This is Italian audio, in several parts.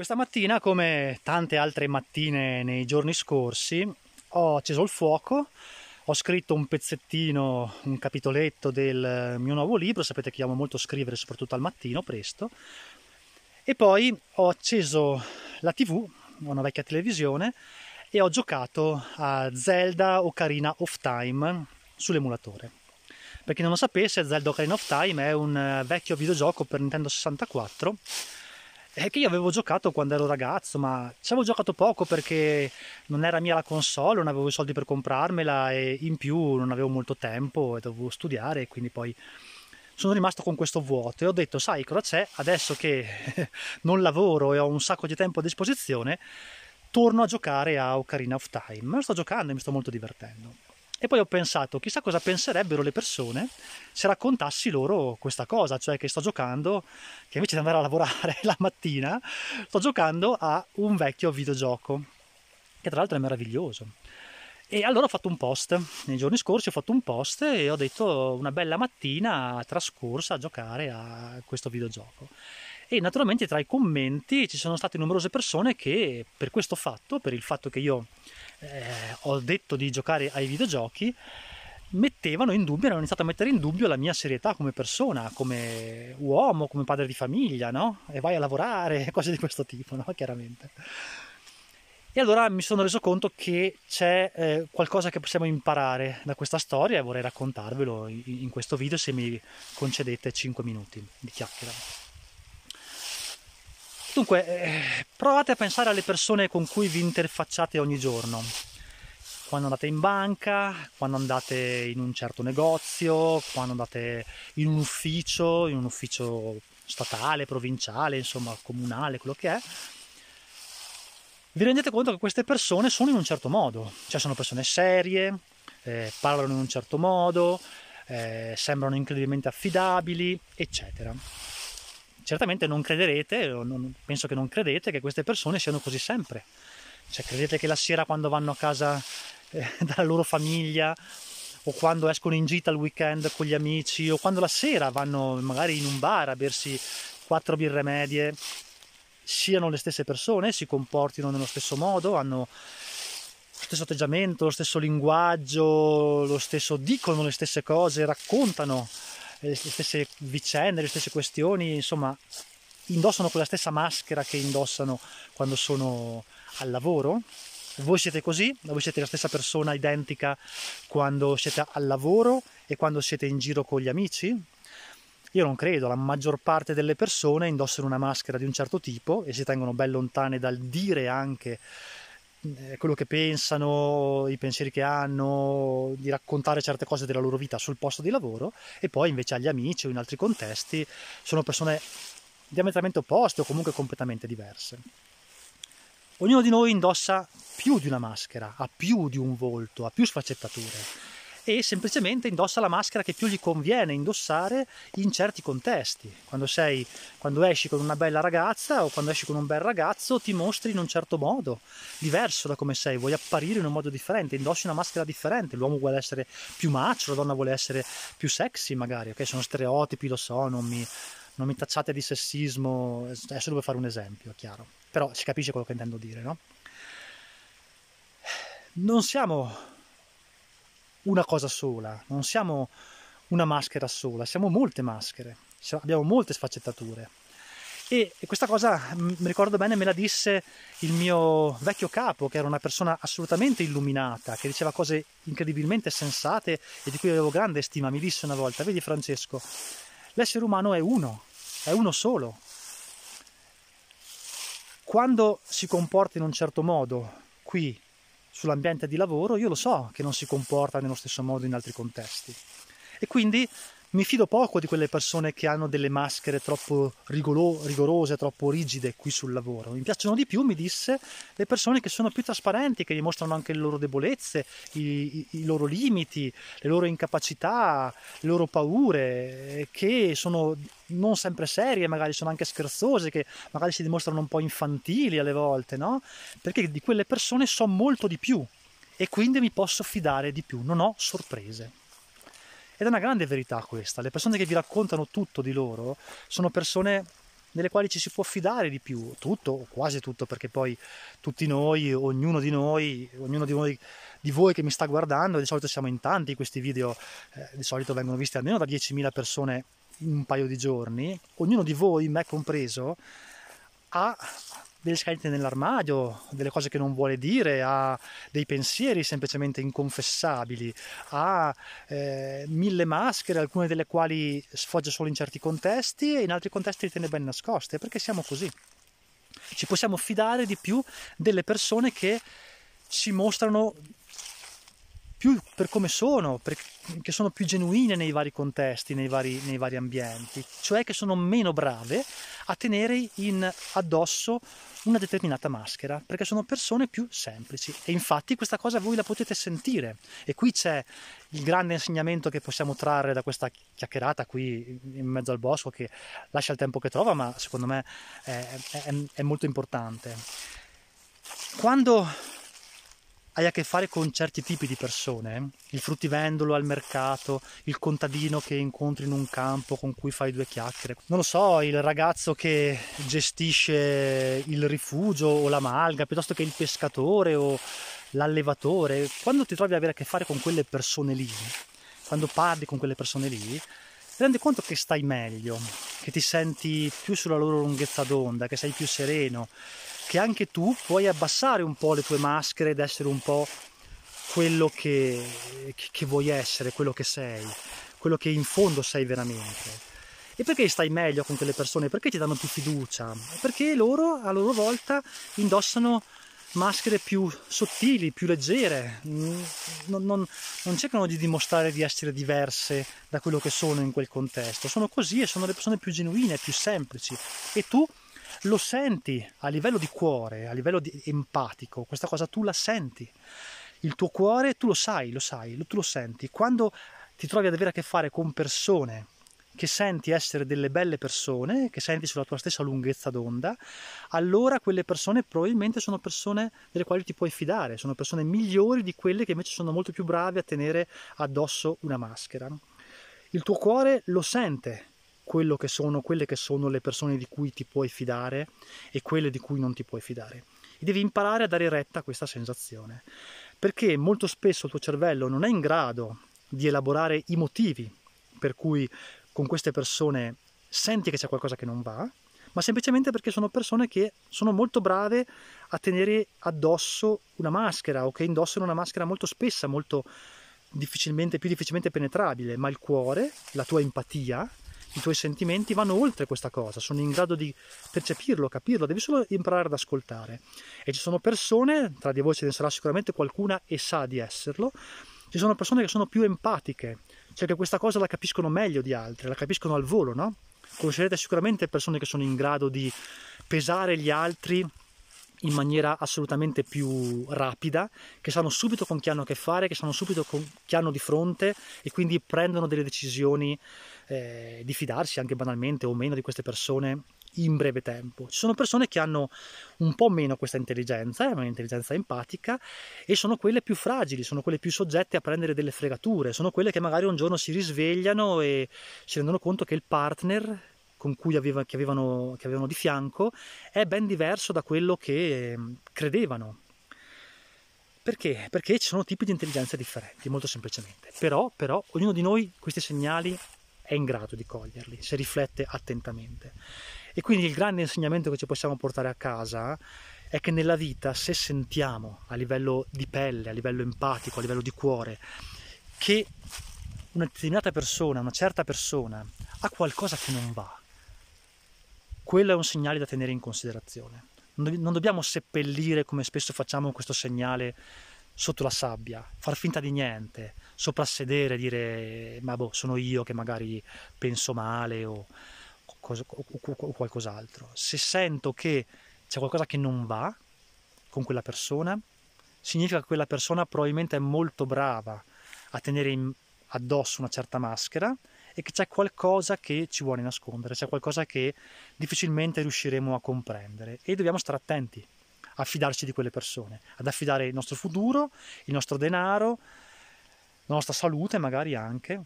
Questa mattina, come tante altre mattine nei giorni scorsi, ho acceso il fuoco, ho scritto un pezzettino, un capitoletto del mio nuovo libro, sapete che amo molto scrivere soprattutto al mattino, presto, e poi ho acceso la tv, una vecchia televisione, e ho giocato a Zelda Ocarina of Time sull'emulatore. Per chi non lo sapesse, Zelda Ocarina of Time è un vecchio videogioco per Nintendo 64 è che io avevo giocato quando ero ragazzo, ma ci avevo giocato poco perché non era mia la console, non avevo i soldi per comprarmela e in più non avevo molto tempo e dovevo studiare quindi poi sono rimasto con questo vuoto e ho detto sai cosa c'è, adesso che non lavoro e ho un sacco di tempo a disposizione, torno a giocare a Ocarina of Time. Me sto giocando e mi sto molto divertendo. E poi ho pensato, chissà cosa penserebbero le persone se raccontassi loro questa cosa, cioè che sto giocando, che invece di andare a lavorare la mattina, sto giocando a un vecchio videogioco, che tra l'altro è meraviglioso. E allora ho fatto un post, nei giorni scorsi ho fatto un post e ho detto una bella mattina trascorsa a giocare a questo videogioco. E naturalmente tra i commenti ci sono state numerose persone che per questo fatto, per il fatto che io eh, ho detto di giocare ai videogiochi, mettevano in dubbio, hanno iniziato a mettere in dubbio la mia serietà come persona, come uomo, come padre di famiglia, no? E vai a lavorare, cose di questo tipo, no? Chiaramente. E allora mi sono reso conto che c'è eh, qualcosa che possiamo imparare da questa storia e vorrei raccontarvelo in, in questo video se mi concedete 5 minuti di chiacchiera. Dunque, eh, provate a pensare alle persone con cui vi interfacciate ogni giorno. Quando andate in banca, quando andate in un certo negozio, quando andate in un ufficio, in un ufficio statale, provinciale, insomma, comunale, quello che è, vi rendete conto che queste persone sono in un certo modo, cioè sono persone serie, eh, parlano in un certo modo, eh, sembrano incredibilmente affidabili, eccetera certamente non crederete, non, penso che non credete che queste persone siano così sempre. Cioè, credete che la sera quando vanno a casa eh, dalla loro famiglia o quando escono in gita al weekend con gli amici o quando la sera vanno magari in un bar a bersi quattro birre medie siano le stesse persone, si comportino nello stesso modo, hanno lo stesso atteggiamento, lo stesso linguaggio, lo stesso dicono le stesse cose, raccontano le stesse vicende, le stesse questioni, insomma, indossano quella stessa maschera che indossano quando sono al lavoro. Voi siete così? Voi siete la stessa persona identica quando siete al lavoro e quando siete in giro con gli amici? Io non credo, la maggior parte delle persone indossano una maschera di un certo tipo e si tengono ben lontane dal dire anche eh, quello che pensano, i pensieri che hanno, di raccontare certe cose della loro vita sul posto di lavoro e poi invece agli amici o in altri contesti sono persone diametralmente opposte o comunque completamente diverse. Ognuno di noi indossa più di una maschera, ha più di un volto, ha più sfaccettature e semplicemente indossa la maschera che più gli conviene indossare in certi contesti. Quando, sei, quando esci con una bella ragazza o quando esci con un bel ragazzo ti mostri in un certo modo, diverso da come sei, vuoi apparire in un modo differente, indossi una maschera differente, l'uomo vuole essere più macio, la donna vuole essere più sexy magari, ok? Sono stereotipi, lo so, non mi, non mi tacciate di sessismo, adesso devo fare un esempio, chiaro, però si capisce quello che intendo dire, no? Non siamo una cosa sola, non siamo una maschera sola, siamo molte maschere, abbiamo molte sfaccettature. E, questa cosa, mi ricordo bene, me la disse il mio vecchio capo, che era una persona assolutamente illuminata, che diceva cose incredibilmente sensate e di cui avevo grande stima. Mi disse una volta, vedi Francesco, l'essere umano è uno, è uno solo. Quando si comporta in un certo modo qui sull'ambiente di lavoro, io lo so che non si comporta nello stesso modo in altri contesti. E quindi mi fido poco di quelle persone che hanno delle maschere troppo rigolo- rigorose, troppo rigide qui sul lavoro. Mi piacciono di più, mi disse, le persone che sono più trasparenti, che dimostrano anche le loro debolezze, i, i, i loro limiti, le loro incapacità, le loro paure, che sono non sempre serie, magari sono anche scherzose, che magari si dimostrano un po' infantili alle volte, no? Perché di quelle persone so molto di più e quindi mi posso fidare di più, non ho sorprese. Ed è una grande verità questa, le persone che vi raccontano tutto di loro sono persone nelle quali ci si può fidare di più, tutto o quasi tutto, perché poi tutti noi, ognuno di noi, ognuno di voi, di voi che mi sta guardando, di solito siamo in tanti, questi video eh, di solito vengono visti almeno da 10.000 persone in un paio di giorni, ognuno di voi, me compreso, ha delle scalette nell'armadio, delle cose che non vuole dire, ha dei pensieri semplicemente inconfessabili, ha eh, mille maschere, alcune delle quali sfoggia solo in certi contesti e in altri contesti le tiene ben nascoste, perché siamo così. Ci possiamo fidare di più delle persone che si mostrano più per come sono, che sono più genuine nei vari contesti, nei vari, nei vari ambienti, cioè che sono meno brave a tenere in addosso una determinata maschera, perché sono persone più semplici. E infatti questa cosa voi la potete sentire. E qui c'è il grande insegnamento che possiamo trarre da questa chiacchierata qui in mezzo al bosco, che lascia il tempo che trova, ma secondo me è, è, è molto importante. Quando hai a che fare con certi tipi di persone, il fruttivendolo al mercato, il contadino che incontri in un campo con cui fai due chiacchiere, non lo so, il ragazzo che gestisce il rifugio o la malga, piuttosto che il pescatore o l'allevatore, quando ti trovi ad avere a che fare con quelle persone lì, quando parli con quelle persone lì, ti rendi conto che stai meglio, che ti senti più sulla loro lunghezza d'onda, che sei più sereno, che anche tu puoi abbassare un po' le tue maschere ed essere un po' quello che, che vuoi essere, quello che sei, quello che in fondo sei veramente. E perché stai meglio con quelle persone? Perché ti danno più fiducia? Perché loro a loro volta indossano maschere più sottili, più leggere, non, non, non, cercano di dimostrare di essere diverse da quello che sono in quel contesto, sono così e sono le persone più genuine, più semplici e tu lo senti a livello di cuore, a livello empatico, questa cosa tu la senti. Il tuo cuore tu lo sai, lo sai, tu lo senti. Quando ti trovi ad avere a che fare con persone che senti essere delle belle persone, che senti sulla tua stessa lunghezza d'onda, allora quelle persone probabilmente sono persone delle quali ti puoi fidare, sono persone migliori di quelle che invece sono molto più brave a tenere addosso una maschera. Il tuo cuore lo sente quello che sono, quelle che sono le persone di cui ti puoi fidare e quelle di cui non ti puoi fidare. E devi imparare a dare retta a questa sensazione, perché molto spesso il tuo cervello non è in grado di elaborare i motivi per cui con queste persone senti che c'è qualcosa che non va, ma semplicemente perché sono persone che sono molto brave a tenere addosso una maschera o che indossano una maschera molto spessa, molto difficilmente, più difficilmente penetrabile, ma il cuore, la tua empatia, i tuoi sentimenti vanno oltre questa cosa, sono in grado di percepirlo, capirlo, devi solo imparare ad ascoltare. E ci sono persone, tra di voi ce ne sarà sicuramente qualcuna e sa di esserlo, ci sono persone che sono più empatiche, cioè che questa cosa la capiscono meglio di altre, la capiscono al volo, no? Conoscerete sicuramente persone che sono in grado di pesare gli altri in maniera assolutamente più rapida, che sanno subito con chi hanno a che fare, che sanno subito con chi hanno di fronte e quindi prendono delle decisioni eh, di fidarsi anche banalmente o meno di queste persone in breve tempo. Ci sono persone che hanno un po' meno questa intelligenza, è un'intelligenza empatica, e sono quelle più fragili, sono quelle più soggette a prendere delle fregature, sono quelle che magari un giorno si risvegliano e si rendono conto che il partner con cui aveva, che, avevano, che avevano di fianco è ben diverso da quello che ehm, credevano. Perché? Perché ci sono tipi di intelligenza differenti, molto semplicemente. Però, però ognuno di noi questi segnali è in grado di coglierli, se riflette attentamente. E quindi il grande insegnamento che ci possiamo portare a casa è che nella vita, se sentiamo a livello di pelle, a livello empatico, a livello di cuore, che una determinata persona, una certa persona, ha qualcosa che non va, quello è un segnale da tenere in considerazione. Non dobbiamo seppellire, come spesso facciamo, questo segnale sotto la sabbia, far finta di niente, soprassedere, dire ma boh, sono io che magari penso male o, cosa, o, o qualcos'altro. Se sento che c'è qualcosa che non va con quella persona, significa che quella persona probabilmente è molto brava a tenere in, addosso una certa maschera e che c'è qualcosa che ci vuole nascondere, c'è qualcosa che difficilmente riusciremo a comprendere e dobbiamo stare attenti a fidarci di quelle persone, ad affidare il nostro futuro, il nostro denaro, la nostra salute magari anche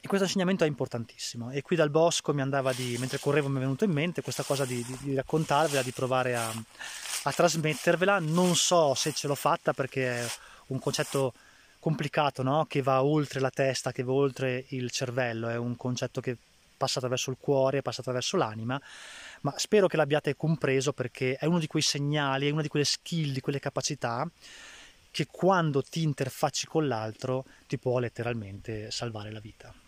E questo insegnamento è importantissimo. E qui dal bosco mi andava di, mentre correvo mi è venuto in mente questa cosa di, di, di raccontarvela, di provare a, a trasmettervela. Non so se ce l'ho fatta perché è un concetto complicato, no? che va oltre la testa, che va oltre il cervello, è un concetto che passa attraverso il cuore, passa attraverso l'anima, ma spero che l'abbiate compreso perché è uno di quei segnali, è una di quelle skill, di quelle capacità che quando ti interfacci con l'altro ti può letteralmente salvare la vita.